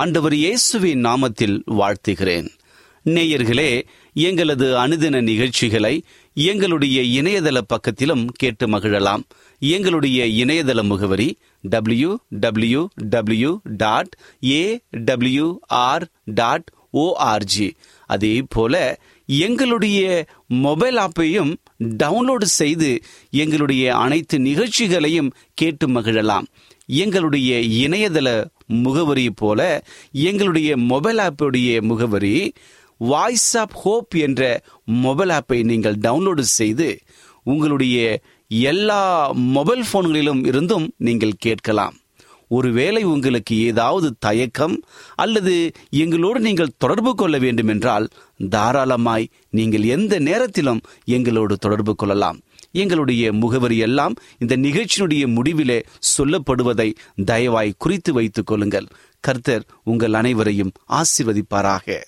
ஆண்டவர் இயேசுவின் நாமத்தில் வாழ்த்துகிறேன். நேயர்களே எங்களது அனுதின நிகழ்ச்சிகளை எங்களுடைய இணையதள பக்கத்திலும் கேட்டு மகிழலாம். எங்களுடைய இணையதள முகவரி W W W dot A W R dot O R G அதே போல எங்களுடைய மொபைல் ஆப்பையும் டவுன்லோடு செய்து எங்களுடைய அனைத்து நிகழ்ச்சிகளையும் கேட்டு மகிழலாம். எங்களுடைய இணையதள முகவரி போல எங்களுடைய மொபைல் ஆப்புடைய முகவரி வாய்ஸ் ஆப் ஹோப் என்ற மொபைல் ஆப்பை நீங்கள் டவுன்லோடு செய்து உங்களுடைய எல்லா மொபைல் போன்களிலும் இருந்தும் நீங்கள் கேட்கலாம். ஒருவேளை உங்களுக்கு ஏதாவது தயக்கம் அல்லது எங்களோடு நீங்கள் தொடர்பு கொள்ள வேண்டும் என்றால் தாராளமாய் நீங்கள் எந்த நேரத்திலும் எங்களோடு தொடர்பு கொள்ளலாம். எங்களுடைய முகவரி எல்லாம் இந்த நிகழ்ச்சியினுடைய முடிவிலே சொல்லப்படுவதை தயவாய் குறித்து வைத்துக் கொள்ளுங்கள். கர்த்தர் உங்கள் அனைவரையும் ஆசிர்வதிப்பாராக.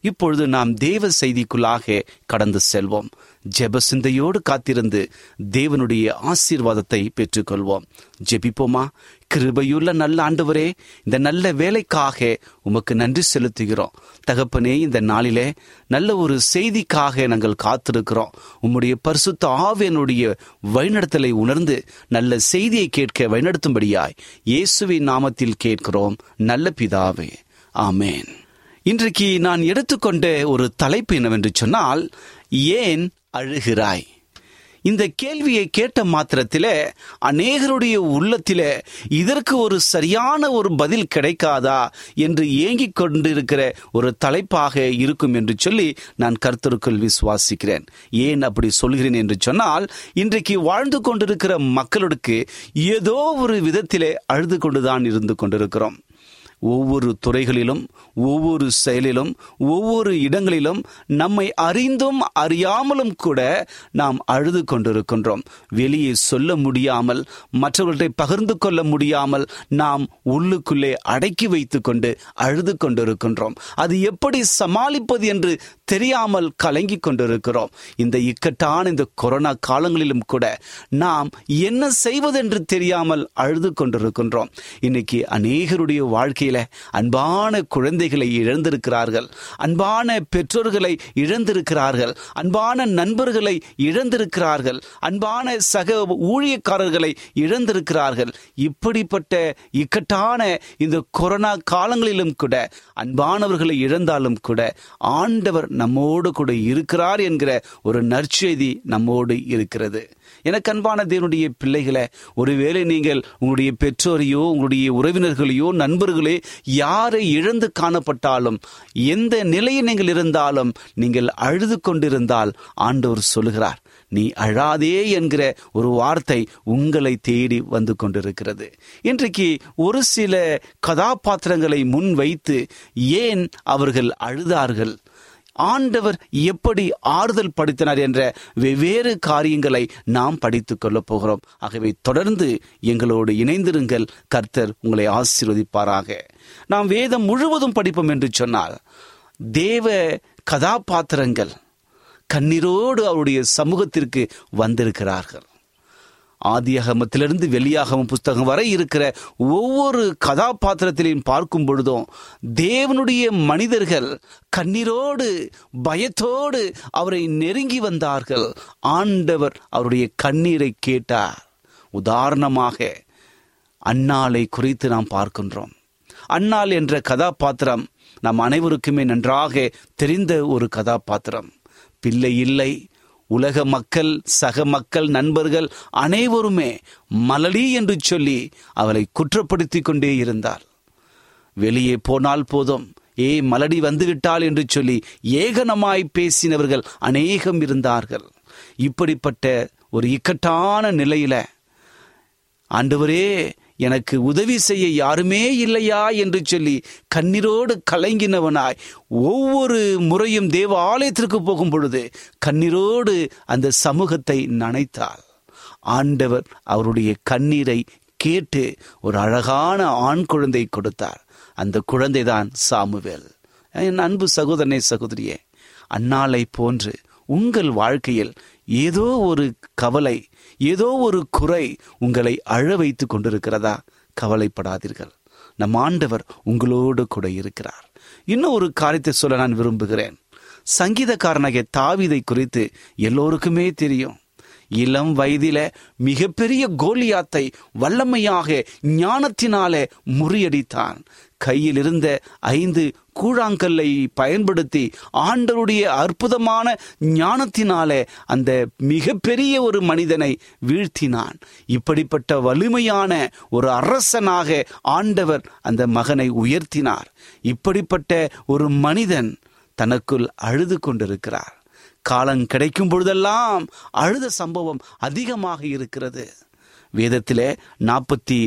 இப்பொழுது நாம் தேவ செய்திக்குள்ளாக கடந்து செல்வோம். ஜெப சிந்தையோடு காத்திருந்து தேவனுடைய ஆசீர்வாதத்தை பெற்றுக்கொள்வோம். ஜெபிப்போமா? கிருபையுள்ள நல்ல ஆண்டவரே இந்த நல்ல வேலைக்காக உமக்கு நன்றி செலுத்துகிறோம். தகப்பனே இந்த நாளிலே நல்ல ஒரு செய்திக்காக நாங்கள் காத்திருக்கிறோம். உம்முடைய பரிசுத்த ஆவியனுடைய வழிநடத்தலை உணர்ந்து நல்ல செய்தியை கேட்க வழிநடத்தும்படியாய் இயேசுவின் நாமத்தில் கேட்கிறோம். நல்ல பிதாவே ஆமேன். இன்றைக்கு நான் எடுத்துக்கொண்ட ஒரு தலைப்பு என்னவென்று சொன்னால் ஏன் அழுகிறாய். இந்த கேள்வியை கேட்ட மாத்திரத்திலே அநேகருடைய உள்ளத்திலே இதற்கு ஒரு சரியான ஒரு பதில் கிடைக்காதா என்று ஏங்கிக் கொண்டிருக்கிற ஒரு தலைப்பாக இருக்கும் என்று சொல்லி நான் கருத்தருக்குள் விசுவாசிக்கிறேன். ஏன் அப்படி சொல்கிறேன் என்று சொன்னால் இன்றைக்கு வாழ்ந்து கொண்டிருக்கிற மக்களுக்கு ஏதோ ஒரு விதத்திலே அழுது கொண்டுதான் இருந்து கொண்டிருக்கிறோம். ஒவ்வொரு துறைகளிலும் ஒவ்வொரு செயலிலும் ஒவ்வொரு இடங்களிலும் நம்மை அறிந்தும் அறியாமலும் கூட நாம் அழுது கொண்டிருக்கின்றோம். வெளியே சொல்ல முடியாமல் மற்றவர்களை பகிர்ந்து கொள்ள முடியாமல் நாம் உள்ளுக்குள்ளே அடக்கி வைத்து கொண்டு அழுது கொண்டிருக்கின்றோம். அது எப்படி சமாளிப்பது என்று தெரியாமல் கலங்கி கொண்டிருக்கிறோம். இந்த இக்கட்டான இந்த கொரோனா காலங்களிலும் கூட நாம் என்ன செய்வதென்று தெரியாமல் அழுது கொண்டிருக்கின்றோம். இன்னைக்கு அநேகருடைய வாழ்க்கையில அன்பான குழந்தைகளை இழந்திருக்கிறார்கள். அன்பான பெற்றோர்களை இழந்திருக்கிறார்கள். அன்பான நண்பர்களை இழந்திருக்கிறார்கள். அன்பான சக ஊழியக்காரர்களை இழந்திருக்கிறார்கள். இப்படிப்பட்ட இக்கட்டான இந்த கொரோனா காலங்களிலும் கூட அன்பானவர்களை இழந்தாலும் கூட ஆண்டவர் நம்மோடு கூட இருக்கிறார் என்கிற ஒரு நற்செய்தி நம்மோடு இருக்கிறது. எனக்கு அன்பான தேவனுடைய பிள்ளைகளை ஒருவேளை நீங்கள் உங்களுடைய பெற்றோரையோ உங்களுடைய உறவினர்களையோ நண்பர்களே யாரை இழந்து காணப்பட்டாலும் எந்த நிலையில் நீங்கள் இருந்தாலும் நீங்கள் அழுது கொண்டிருந்தால் ஆண்டவர் சொல்லுகிறார் நீ அழாதே என்கிற ஒரு வார்த்தை உங்களை தேடி வந்து கொண்டிருக்கிறது. இன்றைக்கு ஒரு சில கதாபாத்திரங்களை முன் வைத்து ஏன் அவர்கள் அழுதார்கள்? ஆண்டவர் எப்படி ஆறுதல் படுத்தினார் என்ற வெவ்வேறு காரியங்களை நாம் படித்துக் கொள்ளப் போகிறோம். ஆகவே தொடர்ந்து எங்களோடு இணைந்திருங்கள். கர்த்தர் உங்களை ஆசீர்வதிப்பாராக. நாம் வேதம் முழுவதும் படிப்போம் என்று சொன்னால் தேவ கதாபாத்திரங்கள் கண்ணீரோடு அவருடைய சமூகத்திற்கு வந்திருக்கிறார்கள். ஆதியகமத்திலிருந்து வெளியாகம புஸ்தகம் வரை இருக்கிற ஒவ்வொரு கதாபாத்திரத்திலையும் பார்க்கும் பொழுதும் தேவனுடைய மனிதர்கள் கண்ணீரோடு பயத்தோடு அவரை நெருங்கி வந்தார்கள். ஆண்டவர் அவருடைய கண்ணீரை கேட்டார். உதாரணமாக அன்னாலை குறித்து நாம் பார்க்கின்றோம். அன்னாள் என்ற கதாபாத்திரம் நம் அனைவருக்குமே நன்றாக தெரிந்த ஒரு கதாபாத்திரம். பிள்ளை இல்லை உலக மக்கள் சக மக்கள் நண்பர்கள் அனைவருமே மலடி என்று சொல்லி அவளை குற்றப்படுத்தி கொண்டே இருந்தார் வெளியே போனால் போதும். ஏ மலடி வந்துவிட்டாள் என்று சொல்லி ஏகனமாய் பேசினவர்கள் அநேகம் இருந்தார்கள். இப்படிப்பட்ட ஒரு இக்கட்டான நிலையில ஆண்டவரே எனக்கு உதவி செய்ய யாருமே இல்லையா என்று சொல்லி கண்ணீரோடு கலங்கினவனாய் ஒவ்வொரு முறையும் தேவ ஆலயத்திற்கு போகும் பொழுது கண்ணீரோடு அந்த சமூகத்தை நனைத்தாள். ஆண்டவர் அவருடைய கண்ணீரை கேட்டு ஒரு அழகான ஆண் குழந்தை கொடுத்தார். அந்த குழந்தை தான் சாமுவேல். என் அன்பு சகோதரனே சகோதரியே அன்னாலை போன்று உங்கள் வாழ்க்கையில் ஏதோ ஒரு கவலை ஏதோ ஒரு குறை உங்களை அழ வைத்து கொண்டிருக்கிறதா? கவலைப்படாதீர்கள். நம் ஆண்டவர் உங்களோடு கூட இருக்கிறார். இன்னும் ஒரு காரியத்தை சொல்ல நான் விரும்புகிறேன். சங்கீதக்காரனாகிய தாவிதை குறித்து எல்லோருக்குமே தெரியும். இளம் வயதில மிகப்பெரிய கோலியாத்தை வல்லமையாக ஞானத்தினாலே முறியடித்தான். கையில் இருந்த ஐந்து கூழாங்கல்லை பயன்படுத்தி ஆண்டருடைய அற்புதமான ஞானத்தினாலே அந்த மிகப்பெரிய ஒரு மனிதனை வீழ்த்தினான். இப்படிப்பட்ட வலிமையான ஒரு அரசனாக ஆண்டவர் அந்த மகனை உயர்த்தினார். இப்படிப்பட்ட ஒரு மனிதன் தனக்குள் அழுது கொண்டிருக்கிறார். காலம் கிடைக்கும் பொழுதெல்லாம் அழுத சம்பவம் அதிகமாக இருக்கிறது. வேதத்திலே நாற்பத்தி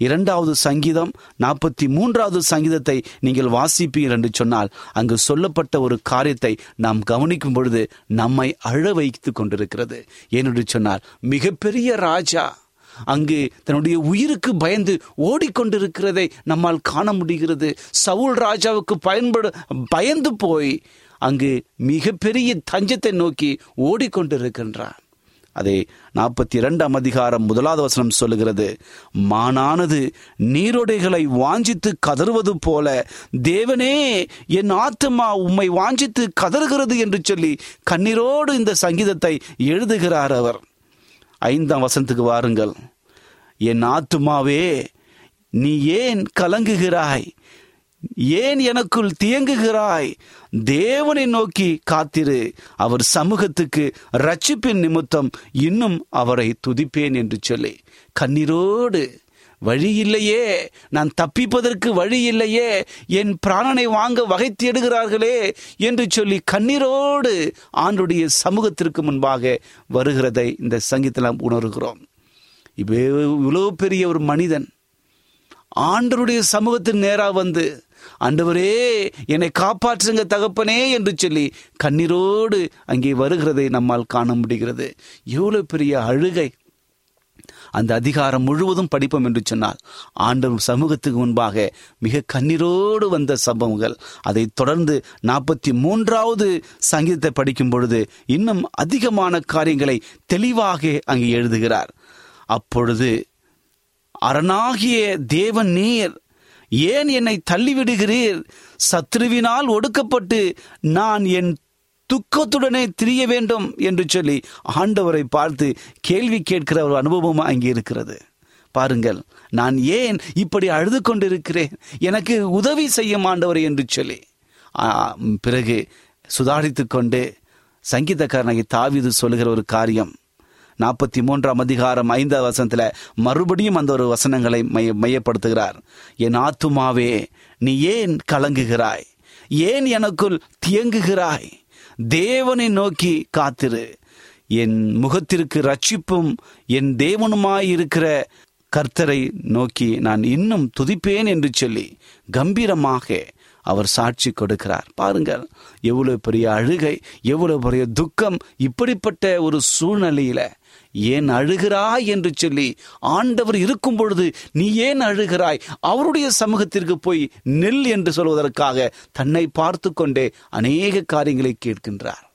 இரண்டாவது சங்கீதம் நாற்பத்தி மூன்றாவது சங்கீதத்தை நீங்கள் வாசிப்பீர் என்று சொன்னால் அங்கு சொல்லப்பட்ட ஒரு காரியத்தை நாம் கவனிக்கும் பொழுது நம்மை அழ வைத்து கொண்டிருக்கிறது. ஏனென்று சொன்னால் மிகப்பெரிய ராஜா அங்கு தன்னுடைய உயிருக்கு பயந்து ஓடிக்கொண்டிருக்கிறதை நம்மால் காண முடிகிறது. சவுல் ராஜாவுக்கு பயன்படு பயந்து போய் அங்கு மிகப்பெரிய தஞ்சத்தை நோக்கி ஓடிக்கொண்டிருக்கின்றான். அதை நாற்பத்தி இரண்டாம் அதிகாரம் முதலாவது வசனம் சொல்லுகிறது. மானானது நீரோடைகளை வாஞ்சித்து கதறுவது போல தேவனே என் ஆத்மா உம்மை வாஞ்சித்து கதறுகிறது என்று சொல்லி கண்ணீரோடு இந்த சங்கீதத்தை எழுதுகிறார் அவர். ஐந்தாம் வசனத்துக்கு வாருங்கள். என் ஆத்துமாவே நீ ஏன் கலங்குகிறாய்? ஏன் எனக்குள் தியங்குகிறாய்? தேவனை நோக்கி காத்திரு. அவர் சமூகத்துக்கு ரட்சிப்பின் நிமித்தம் இன்னும் அவரை துதிப்பேன் என்று சொல்லி. கண்ணீரோடு வழி இல்லையே நான் தப்பிப்பதற்கு வழி இல்லையே என் பிராணனை வாங்க வகை தேடுகிறார்களே என்று சொல்லி கண்ணீரோடு ஆண்டுடைய சமூகத்திற்கு முன்பாக வருகிறதை இந்த சங்கீதத்தில் நாம் உணர்கிறோம். இவ்வளோ பெரிய ஒரு மனிதன் ஆண்டருடைய சமூகத்தின் நேராக வந்து ஆண்டவரே என்னை காப்பாற்றுங்க தகப்பனே என்று சொல்லி கண்ணீரோடு அங்கே வருகிறதை நம்மால் காண முடிகிறது. எவ்வளவு பெரிய அழுகை. அந்த அதிகாரம் முழுவதும் படிப்போம் என்று சொன்னால் ஆண்டவர் சமூகத்துக்கு முன்பாக மிக கண்ணீரோடு வந்த சம்பவங்கள். அதை தொடர்ந்து நாற்பத்தி மூன்றாவது சங்கீதத்தை படிக்கும் பொழுது இன்னும் அதிகமான காரியங்களை தெளிவாக அங்கே எழுதுகிறார். அப்பொழுது அரணாகிய தேவன் நீர் ஏன் என்னை தள்ளிவிடுகிறீர்? சத்ருவினால் ஒடுக்கப்பட்டு நான் என் துக்கத்துடனே திரிய வேண்டும் என்று சொல்லி ஆண்டவரை பார்த்து கேள்வி கேட்கிற ஒரு அனுபவம் அங்கே இருக்கிறது பாருங்கள் நான் ஏன் இப்படி அழுது கொண்டிருக்கிறேன்? எனக்கு உதவி செய்ய ஆண்டவர் என்று சொல்லி. பிறகு சுதாரித்து கொண்டு சங்கீதக்காரனாகி தாவிது சொல்லுகிற ஒரு காரியம். நாற்பத்தி மூன்றாம் அதிகாரம் ஐந்தாவது வசனத்தில் மறுபடியும் அந்த ஒரு வசனங்களை மைய மையப்படுத்துகிறார். என் ஆத்துமாவே நீ ஏன் கலங்குகிறாய்? ஏன் எனக்குள் தியங்குகிறாய்? தேவனை நோக்கி காத்திரு. என் முகத்திற்கு ரட்சிப்பும் என் தேவனுமாய் இருக்கிற கர்த்தரை நோக்கி நான் இன்னும் துதிப்பேன் என்று சொல்லி கம்பீரமாக அவர் சாட்சி கொடுக்கிறார். பாருங்கள் எவ்வளவு பெரிய அழுகை எவ்வளவு பெரிய துக்கம் இப்படிப்பட்ட ஒரு சூழ்நிலையில ஏன் அழுகிறாய் என்று சொல்லி ஆண்டவர் இருக்கும் பொழுது நீ ஏன் அழுகிறாய்? அவருடைய சமூகத்திற்கு போய் நெல் என்று சொல்வதற்காக தன்னை பார்த்து கொண்டே அநேக காரியங்களை கேட்கின்றார்.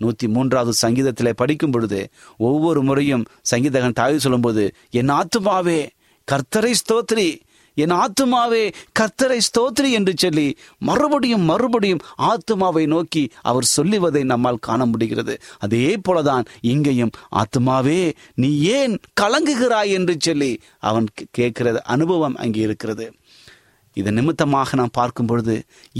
நூத்தி மூன்றாவது சங்கீதத்தில் படிக்கும் பொழுது ஒவ்வொரு முறையும் சங்கீதகன் தாய் சொல்லும்போது என் ஆத்துமாவே கர்த்தரை ஸ்தோத்ரி என் ஆத்துமாவே கர்த்தரை ஸ்தோத்ரி என்று சொல்லி மறுபடியும் மறுபடியும் ஆத்துமாவை நோக்கி அவர் சொல்லுவதை நம்மால் காண முடிகிறது. அதே போலதான் இங்கேயும் ஆத்துமாவே நீ ஏன் கலங்குகிறாய் என்று சொல்லி அவன் கேட்கிறது அனுபவம் அங்கே இருக்கிறது. இதன் நிமித்தமாக நாம் பார்க்கும் பொழுது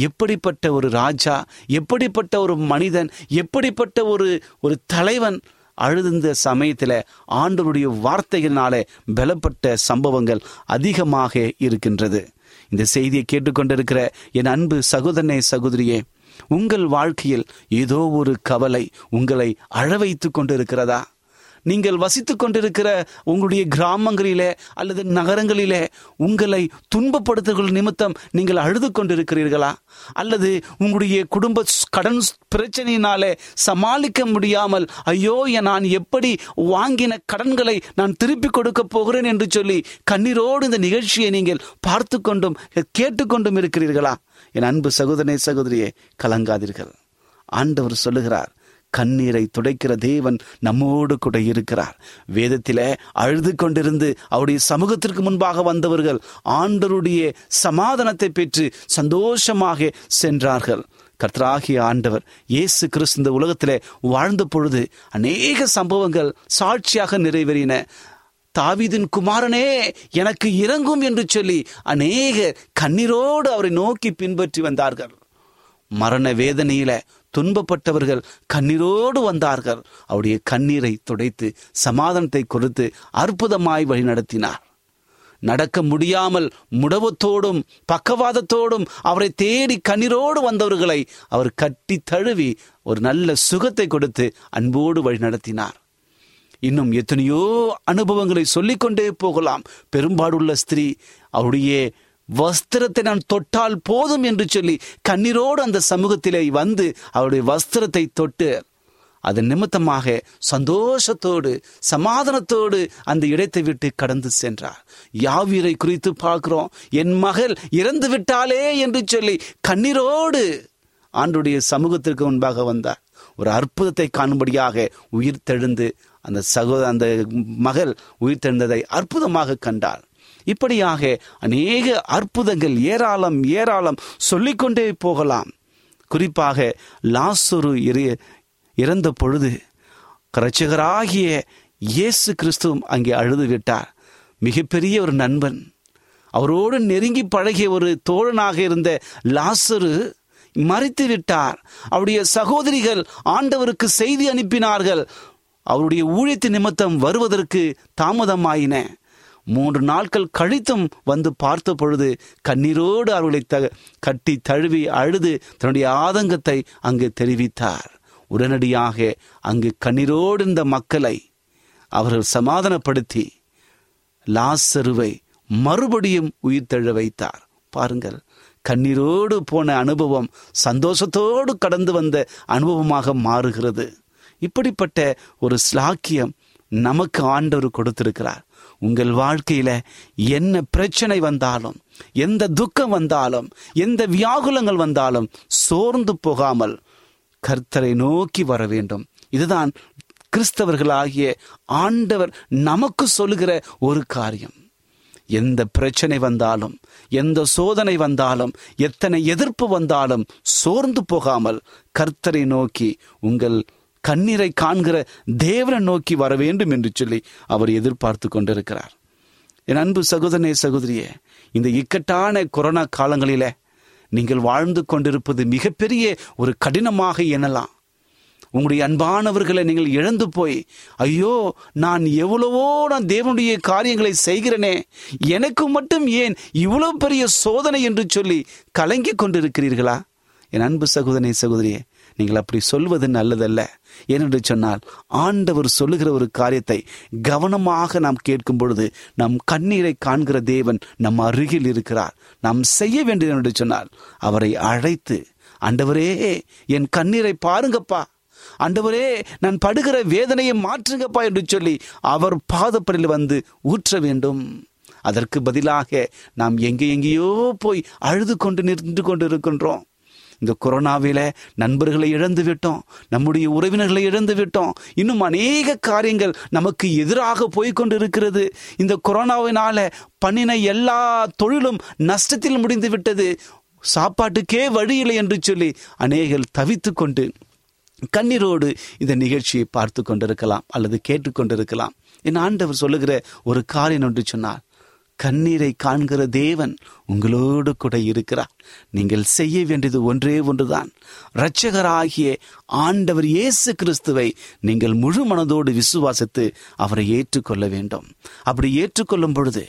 எப்படிப்பட்ட ஒரு ராஜா எப்படிப்பட்ட ஒரு மனிதன் எப்படிப்பட்ட ஒரு ஒரு தலைவன் அழுந்த சமயத்தில் ஆண்டவருடைய வார்த்தைகளினாலே பலப்பட்ட சம்பவங்கள் அதிகமாக இருக்கின்றது. இந்த செய்தியை கேட்டுக்கொண்டிருக்கிற என் அன்பு சகோதரனே சகோதரியே உங்கள் வாழ்க்கையில் ஏதோ ஒரு கவலை உங்களை அழ வைத்து கொண்டிருக்கிறதா? நீங்கள் வசித்துக் கொண்டிருக்கிற உங்களுடைய கிராமங்களிலே அல்லது நகரங்களிலே உங்களை துன்பப்படுத்துகள் நிமித்தம் நீங்கள் அழுது கொண்டிருக்கிறீர்களா? அல்லது உங்களுடைய குடும்ப கடன் பிரச்சனையினாலே சமாளிக்க முடியாமல் ஐயோ நான் எப்படி வாங்கின கடன்களை நான் திருப்பி கொடுக்க போகிறேன் என்று சொல்லி கண்ணீரோடு இந்த நிகழ்ச்சியை நீங்கள் பார்த்து கொண்டும் கேட்டுக்கொண்டும் இருக்கிறீர்களா? என் அன்பு சகோதரனே சகோதரியே கலங்காதீர்கள். ஆண்டவர் சொல்லுகிறார் கண்ணீரை துடைக்கிற தேவன் நம்மோடு கூட இருக்கிறார். வேதத்தில் அழுது கொண்டிருந்து அவருடைய சமூகத்திற்கு முன்பாக வந்தவர்கள் ஆண்டருடைய சமாதானத்தை பெற்று சந்தோஷமாக சென்றார்கள். கர்த்தராகிய ஆண்டவர் இயேசு கிறிஸ்து இந்த உலகத்திலே வாழ்ந்த பொழுது அநேக சம்பவங்கள் சாட்சியாக நிறைவேறின. தாவிதின் குமாரனே எனக்கு இறங்கும் என்று சொல்லி அநேக கண்ணீரோடு அவரை நோக்கி பின்பற்றி வந்தார்கள். மரண வேதனையில துன்பப்பட்டவர்கள் கண்ணீரோடு வந்தார்கள். அவருடைய கண்ணீரை துடைத்து சமாதானத்தை கொடுத்து அற்புதமாய் வழிநடத்தினார். நடக்க முடியாமல் முடவத்தோடும் பக்கவாதத்தோடும் அவரை தேடி கண்ணீரோடு வந்தவர்களை அவர் கட்டி தழுவி ஒரு நல்ல சுகத்தை கொடுத்து அன்போடு வழி நடத்தினார் இன்னும் எத்தனையோ அனுபவங்களை சொல்லிக்கொண்டே போகலாம். பெரும்பாடுள்ள ஸ்திரீ அவருடைய வஸ்திரத்தை நான் தொட்டால் போதும் என்று சொல்லி கண்ணீரோடு அந்த சமூகத்திலே வந்து அவருடைய வஸ்திரத்தை தொட்டு அதன் நிமித்தமாக சந்தோஷத்தோடு சமாதானத்தோடு அந்த இடத்தை விட்டு கடந்து சென்றார். யாவீரை குறித்து பார்க்கிறோம். என் மகள் இறந்து விட்டாலே என்று சொல்லி கண்ணீரோடு ஆண்டுடைய சமூகத்திற்கு முன்பாக வந்தார். ஒரு அற்புதத்தை காணும்படியாக உயிர் தெழுந்து அந்த சகோதர அந்த மகள் உயிர் தெழுந்ததை அற்புதமாக கண்டார் இப்படியாக அநேக அற்புதங்கள் ஏராளம் ஏராளம் சொல்லிக்கொண்டே போகலாம். குறிப்பாக லாசுரு இறந்த பொழுது இரட்சகராகிய இயேசு கிறிஸ்துவும் அங்கே அழுது விட்டார் மிகப்பெரிய ஒரு நண்பன். அவரோடு நெருங்கி பழகிய ஒரு தோழனாக இருந்த லாசரு மறித்து விட்டார். அவருடைய சகோதரிகள் ஆண்டவருக்கு செய்தி அனுப்பினார்கள். அவருடைய ஊழியத்து நிமித்தம் வருவதற்கு தாமதமாயின. மூன்று நாட்கள் கழித்தும் வந்து பார்த்த பொழுது கண்ணீரோடு அவர்களை த கட்டி தழுவி அழுது தன்னுடைய ஆதங்கத்தை அங்கு தெரிவித்தார். உடனடியாக அங்கு கண்ணீரோடு இருந்த மக்களை அவர்கள் சமாதானப்படுத்தி லாசருவை மறுபடியும் உயிர் தழ வைத்தார். பாருங்கள் கண்ணீரோடு போன அனுபவம் சந்தோஷத்தோடு கடந்து வந்த அனுபவமாக மாறுகிறது. இப்படிப்பட்ட ஒரு ஸ்லாக்கியம் நமக்கு ஆண்டவர் கொடுத்திருக்கிறார். உங்கள் வாழ்க்கையில என்ன பிரச்சனை வந்தாலும் எந்த துக்கம் வந்தாலும் எந்த வியாகுலங்கள் வந்தாலும் சோர்ந்து போகாமல் கர்த்தரை நோக்கி வர வேண்டும். இதுதான் கிறிஸ்தவர்களாகிய ஆண்டவர் நமக்கு சொல்லுகிற ஒரு காரியம். எந்த பிரச்சனை வந்தாலும் எந்த சோதனை வந்தாலும் எத்தனை எதிர்ப்பு வந்தாலும் சோர்ந்து போகாமல் கர்த்தரை நோக்கி உங்கள் கண்ணீரை காண்கிற தேவனை நோக்கி வர வேண்டும் என்று சொல்லி அவர் எதிர்பார்த்து கொண்டிருக்கிறார். என் அன்பு சகோதரனே சகோதரியே இந்த இக்கட்டான கொரோனா காலங்களில நீங்கள் வாழ்ந்து கொண்டிருப்பது மிகப்பெரிய ஒரு கடினமாக எண்ணலாம். உங்களுடைய அன்பானவர்களை நீங்கள் இழந்து போய் ஐயோ நான் எவ்வளவோ நான் தேவனுடைய காரியங்களை செய்கிறேனே எனக்கு மட்டும் ஏன் இவ்வளவு பெரிய சோதனை என்று சொல்லி கலங்கி கொண்டிருக்கிறீர்களா? என் அன்பு சகோதரனை சகோதரியே நீங்கள் அப்படி சொல்வது நல்லதல்ல. ஏனென்று சொன்னால் ஆண்டவர் சொல்லுகிற ஒரு காரியத்தை கவனமாக நாம் கேட்கும் பொழுது நம் கண்ணீரை காண்கிற தேவன் நம் அருகில் இருக்கிறார். நாம் செய்ய வேண்டியது என்று சொன்னால் அவரை அழைத்து ஆண்டவரே என் கண்ணீரை பாருங்கப்பா. ஆண்டவரே நான் படுகிற வேதனையை மாற்றுங்கப்பா என்று சொல்லி அவர் பாதப்படியில் வந்து ஊற்ற வேண்டும். அதற்கு பதிலாக நாம் எங்கே எங்கேயோ போய் அழுது கொண்டு நின்று கொண்டு இருக்கின்றோம் இந்த கொரோனாவில நண்பர்களை இழந்து விட்டோம் நம்முடைய உறவினர்களை இழந்து விட்டோம் இன்னும் அநேக காரியங்கள் நமக்கு எதிராக போய்கொண்டு இருக்கிறது இந்த கொரோனாவினால பண்ணின எல்லா தொழிலும் நஷ்டத்தில் முடிந்து விட்டது சாப்பாட்டுக்கே வழியில்லை என்று சொல்லி அநேகர் தவித்து கொண்டு கண்ணீரோடு இந்த நிகழ்ச்சியை பார்த்து கொண்டிருக்கலாம் அல்லது கேட்டுக்கொண்டிருக்கலாம் என் ஆண்டவர் சொல்லுகிற ஒரு காரியம் என்று சொன்னால் கண்ணீரை காண்கிற தேவன் உங்களோடு கூட இருக்கிறார். நீங்கள் செய்ய வேண்டியது ஒன்றே ஒன்றுதான். இரட்சகராகிய ஆண்டவர் இயேசு கிறிஸ்துவை நீங்கள் முழு மனதோடு விசுவாசித்து அவரை ஏற்றுக்கொள்ள வேண்டும். அப்படி ஏற்றுக்கொள்ளும் பொழுது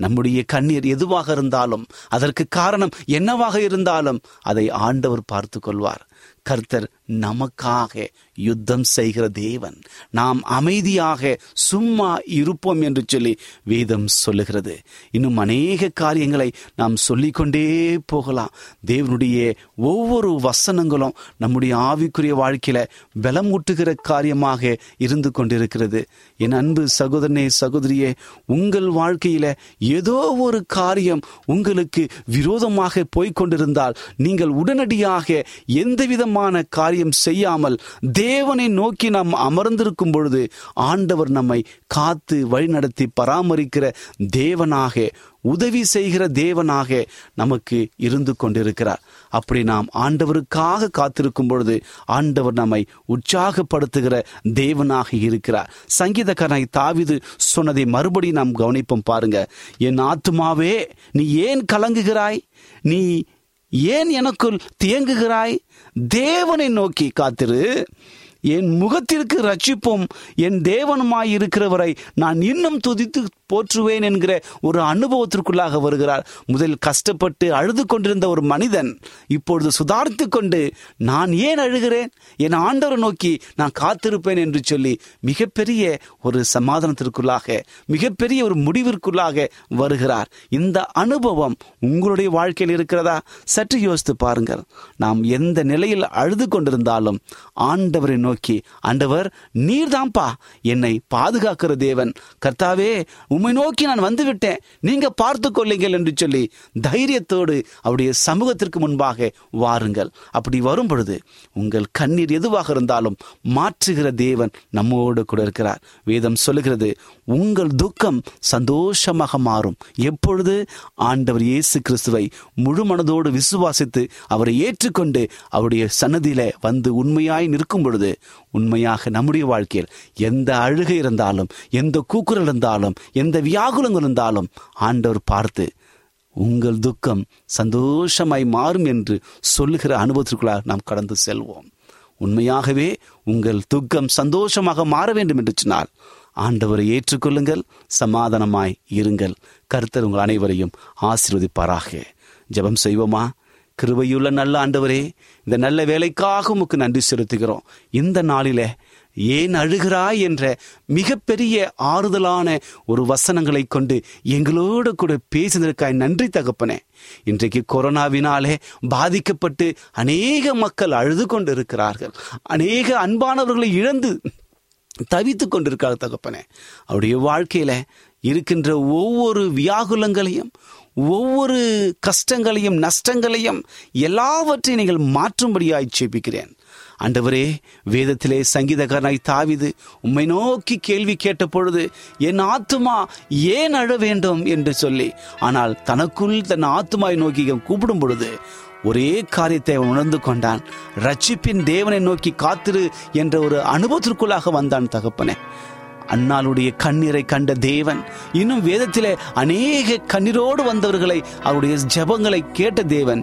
நம்முடைய கண்ணீர் எதுவாக இருந்தாலும் அதற்கு காரணம் என்னவாக இருந்தாலும் அதை ஆண்டவர் பார்த்து கொள்வார் கர்த்தர் நமக்காக யுத்தம் செய்கிற தேவன். நாம் அமைதியாக சும்மா இருப்போம் என்று சொல்லி வேதம் சொல்லுகிறது. இன்னும் அநேக காரியங்களை நாம் சொல்லிக்கொண்டே போகலாம். தேவனுடைய ஒவ்வொரு வசனங்களும் நம்முடைய ஆவிக்குரிய வாழ்க்கையில பலம் ஊட்டுகிற காரியமாக இருந்து கொண்டிருக்கிறது. என் அன்பு சகோதரனே சகோதரியே உங்கள் வாழ்க்கையில ஏதோ ஒரு காரியம் உங்களுக்கு விரோதமாக போய்கொண்டிருந்தால் நீங்கள் உடனடியாக எந்த விதமான காரியம் செய்யாமல் தேவனை நோக்கி நாம் அமர்ந்திருக்கும் பொழுது ஆண்டவர் நம்மை காத்து வழிநடத்தி பராமரிக்கிற தேவனாக உதவி செய்கிற தேவனாக நமக்கு இருந்து கொண்டிருக்கிறார். அப்படி நாம் ஆண்டவருக்காக காத்திருக்கும் பொழுது ஆண்டவர் நம்மை உற்சாகப்படுத்துகிற தேவனாக இருக்கிறார். சங்கீதக்காரனை தாவிது சொன்னதை மறுபடியும் நாம் கவனிப்போம் பாருங்க. என் ஆத்துமாவே நீ ஏன் கலங்குகிறாய்? நீ ஏன் எனக்குள் தியங்குகிறாய்? தேவனை நோக்கி காத்திரு. என் முகத்திற்கு ரட்சிப்பும் என் தேவனுமாய் இருக்கிறவரை நான் இன்னும் துதித்து போற்றுவேன் என்கிற ஒரு அனுபவத்திற்குள்ளாக வருகிறார். முதல் கஷ்டப்பட்டு அழுது கொண்டிருந்த ஒரு மனிதன் இப்பொழுது சுதாரித்து கொண்டு நான் ஏன் அழுகிறேன்? என் ஆண்டவரை நோக்கி நான் காத்திருப்பேன் என்று சொல்லி மிகப்பெரிய ஒரு சமாதானத்திற்குள்ளாக மிகப்பெரிய ஒரு முடிவிற்குள்ளாக வருகிறார். இந்த அனுபவம் உங்களுடைய வாழ்க்கையில் இருக்கிறதா? சற்று யோசித்து பாருங்கள். நாம் எந்த நிலையில் அழுது கொண்டிருந்தாலும் ஆண்டவரின் நோக்கி ஆண்டவர் நீர்தான்ப்பா என்னை பாதுகாக்கிற தேவன். கர்த்தாவே உம்மை நோக்கி நான் வந்து விட்டேன் நீங்க பார்த்து கொள்ளுங்கள் என்று சொல்லி தைரியத்தோடு அவருடைய சமூகத்திற்கு முன்பாக வாருங்கள். அப்படி வரும் பொழுது உங்கள் கண்ணீர் எதுவாக இருந்தாலும் மாற்றுகிற தேவன் நம்மோடு கூட இருக்கிறார். வேதம் சொல்லுகிறது உங்கள் துக்கம் சந்தோஷமாக மாறும். எப்பொழுது ஆண்டவர் இயேசு கிறிஸ்துவை முழு மனதோடு விசுவாசித்து அவரை ஏற்றுக்கொண்டு அவருடைய சன்னதியில வந்து உண்மையாய் நிற்கும் பொழுது உண்மையாக நம்முடைய வாழ்க்கையில் எந்த அழுகை இருந்தாலும் எந்த கூக்குரல் இருந்தாலும் எந்த வியாகுலங்கள் இருந்தாலும் ஆண்டவர் பார்த்து உங்கள் துக்கம் சந்தோஷமாய் மாறும் என்று சொல்லுகிற அனுபவத்திற்குள்ளாக நாம் கடந்து செல்வோம். உண்மையாகவே உங்கள் துக்கம் சந்தோஷமாக மாற வேண்டும் என்று சொன்னால் ஆண்டவரை ஏற்றுக்கொள்ளுங்கள் சமாதானமாய் இருங்கள். கருத்தர் உங்கள் அனைவரையும் ஆசீர்வதிப்பாராக. ஜெபம் செய்வோமா? கிருபையுள்ள நல்ல ஆண்டவரே இந்த நல்ல வேலைக்காக உமக்கு நன்றி செலுத்துகிறோம். இந்த நாளிலே ஏன் அழுகிறாய் என்ற மிகப்பெரிய ஆறுதலான ஒரு வசனங்களை கொண்டு எங்களோடு கூட பேசினதற்காய் நன்றி தகப்பனே. இன்றைக்கு கொரோனாவினாலே பாதிக்கப்பட்டு அநேக மக்கள் அழுது கொண்டு இருக்கிறார்கள் அநேக அன்பானவர்களை இழந்து தவித்து கொண்டிருக்கிறார் தகப்பனே. அவருடைய வாழ்க்கையில இருக்கின்ற ஒவ்வொரு வியாகுலங்களையும் ஒவ்வொரு கஷ்டங்களையும் நஷ்டங்களையும் எல்லாவற்றையும் நீங்கள் மாற்றும்படியாய் சேபிக்கிறேன் ஆண்டவரே வேதத்திலே சங்கீதக்காரனாய் தாவிது உம்மை நோக்கி கேள்வி கேட்ட பொழுது என் ஆத்துமா ஏன் அழ வேண்டும் என்று சொல்லி ஆனால் தனக்குள் தன் ஆத்துமாவை நோக்கி கூப்பிடும் பொழுது ஒரே காரியத்தை அவன் உணர்ந்து கொண்டான். ரட்சிப்பின் தேவனை நோக்கி காத்திரு என்ற ஒரு அனுபவத்திற்குள்ளாக வந்தான் தகப்பனே. அன்னாளுடைய கண்ணீரை கண்ட தேவன் இன்னும் வேதத்திலே அநேக கண்ணீரோடு வந்தவர்களை அவருடைய ஜபங்களை கேட்ட தேவன்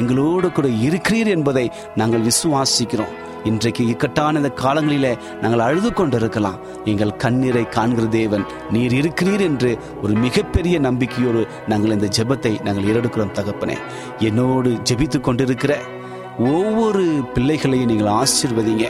எங்களோடு கூட இருக்கிறீர் என்பதை நாங்கள் விசுவாசிக்கிறோம். இன்றைக்கு இக்கட்டான இந்த காலங்களிலே நாங்கள் அழுது கொண்டிருக்கலாம். எங்கள் கண்ணீரை காண்கிற தேவன் நீர் இருக்கிறீர் என்று ஒரு மிகப்பெரிய நம்பிக்கையோடு நாங்கள் இந்த ஜெபத்தை நாங்கள் ஏறெடுக்கிறோம் தகப்பனே. என்னோடு ஜெபித்து கொண்டிருக்கிற ஒவ்வொரு பிள்ளைகளையும் நீங்கள் ஆசிர்வதிங்க.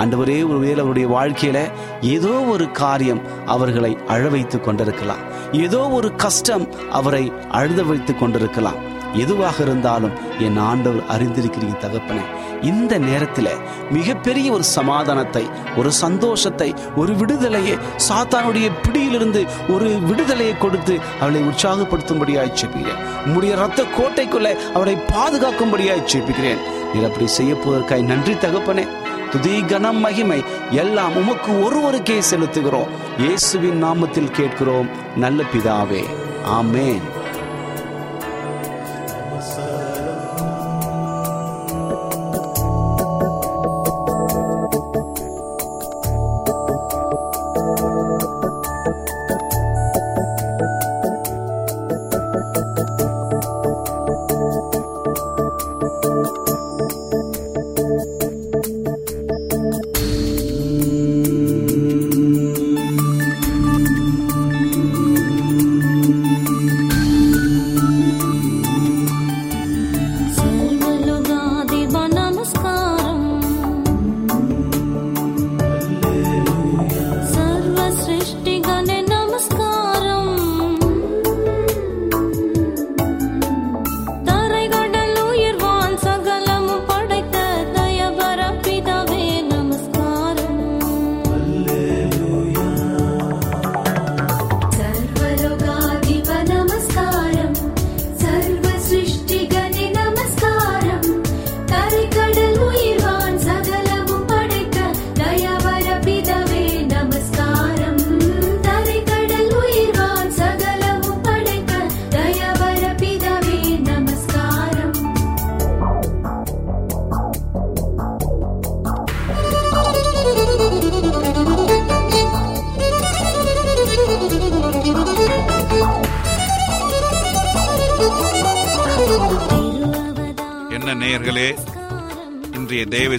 ஆண்டவரே ஒருவேளை அவருடைய வாழ்க்கையில ஏதோ ஒரு காரியம் அவர்களை அழ வைத்து கொண்டிருக்கலாம். ஏதோ ஒரு கஷ்டம் அவரை அழுத வைத்து கொண்டிருக்கலாம். எதுவாக இருந்தாலும் என் ஆண்டவர் அறிந்திருக்கிறீங்க தகப்பனே இந்த நேரத்தில் மிகப்பெரிய ஒரு சமாதானத்தை ஒரு சந்தோஷத்தை ஒரு விடுதலையை சாத்தானுடைய பிடியிலிருந்து ஒரு விடுதலையை கொடுத்து அவளை உற்சாகப்படுத்தும்படியாய் செப்பிக்கிறேன் உம்முடைய ரத்த கோட்டைக்குள்ளே அவளை பாதுகாக்கும்படியாய் செப்பிக்கிறேன் நீர் அப்படி செய்ய போவதற்காய் நன்றி தகப்பனே. துதி கனம் மகிமை. எல்லாம் உமக்கு ஒருவருக்கே செலுத்துகிறோம். இயேசுவின் நாமத்தில் கேட்கிறோம். நல்ல பிதாவே. ஆமேன்.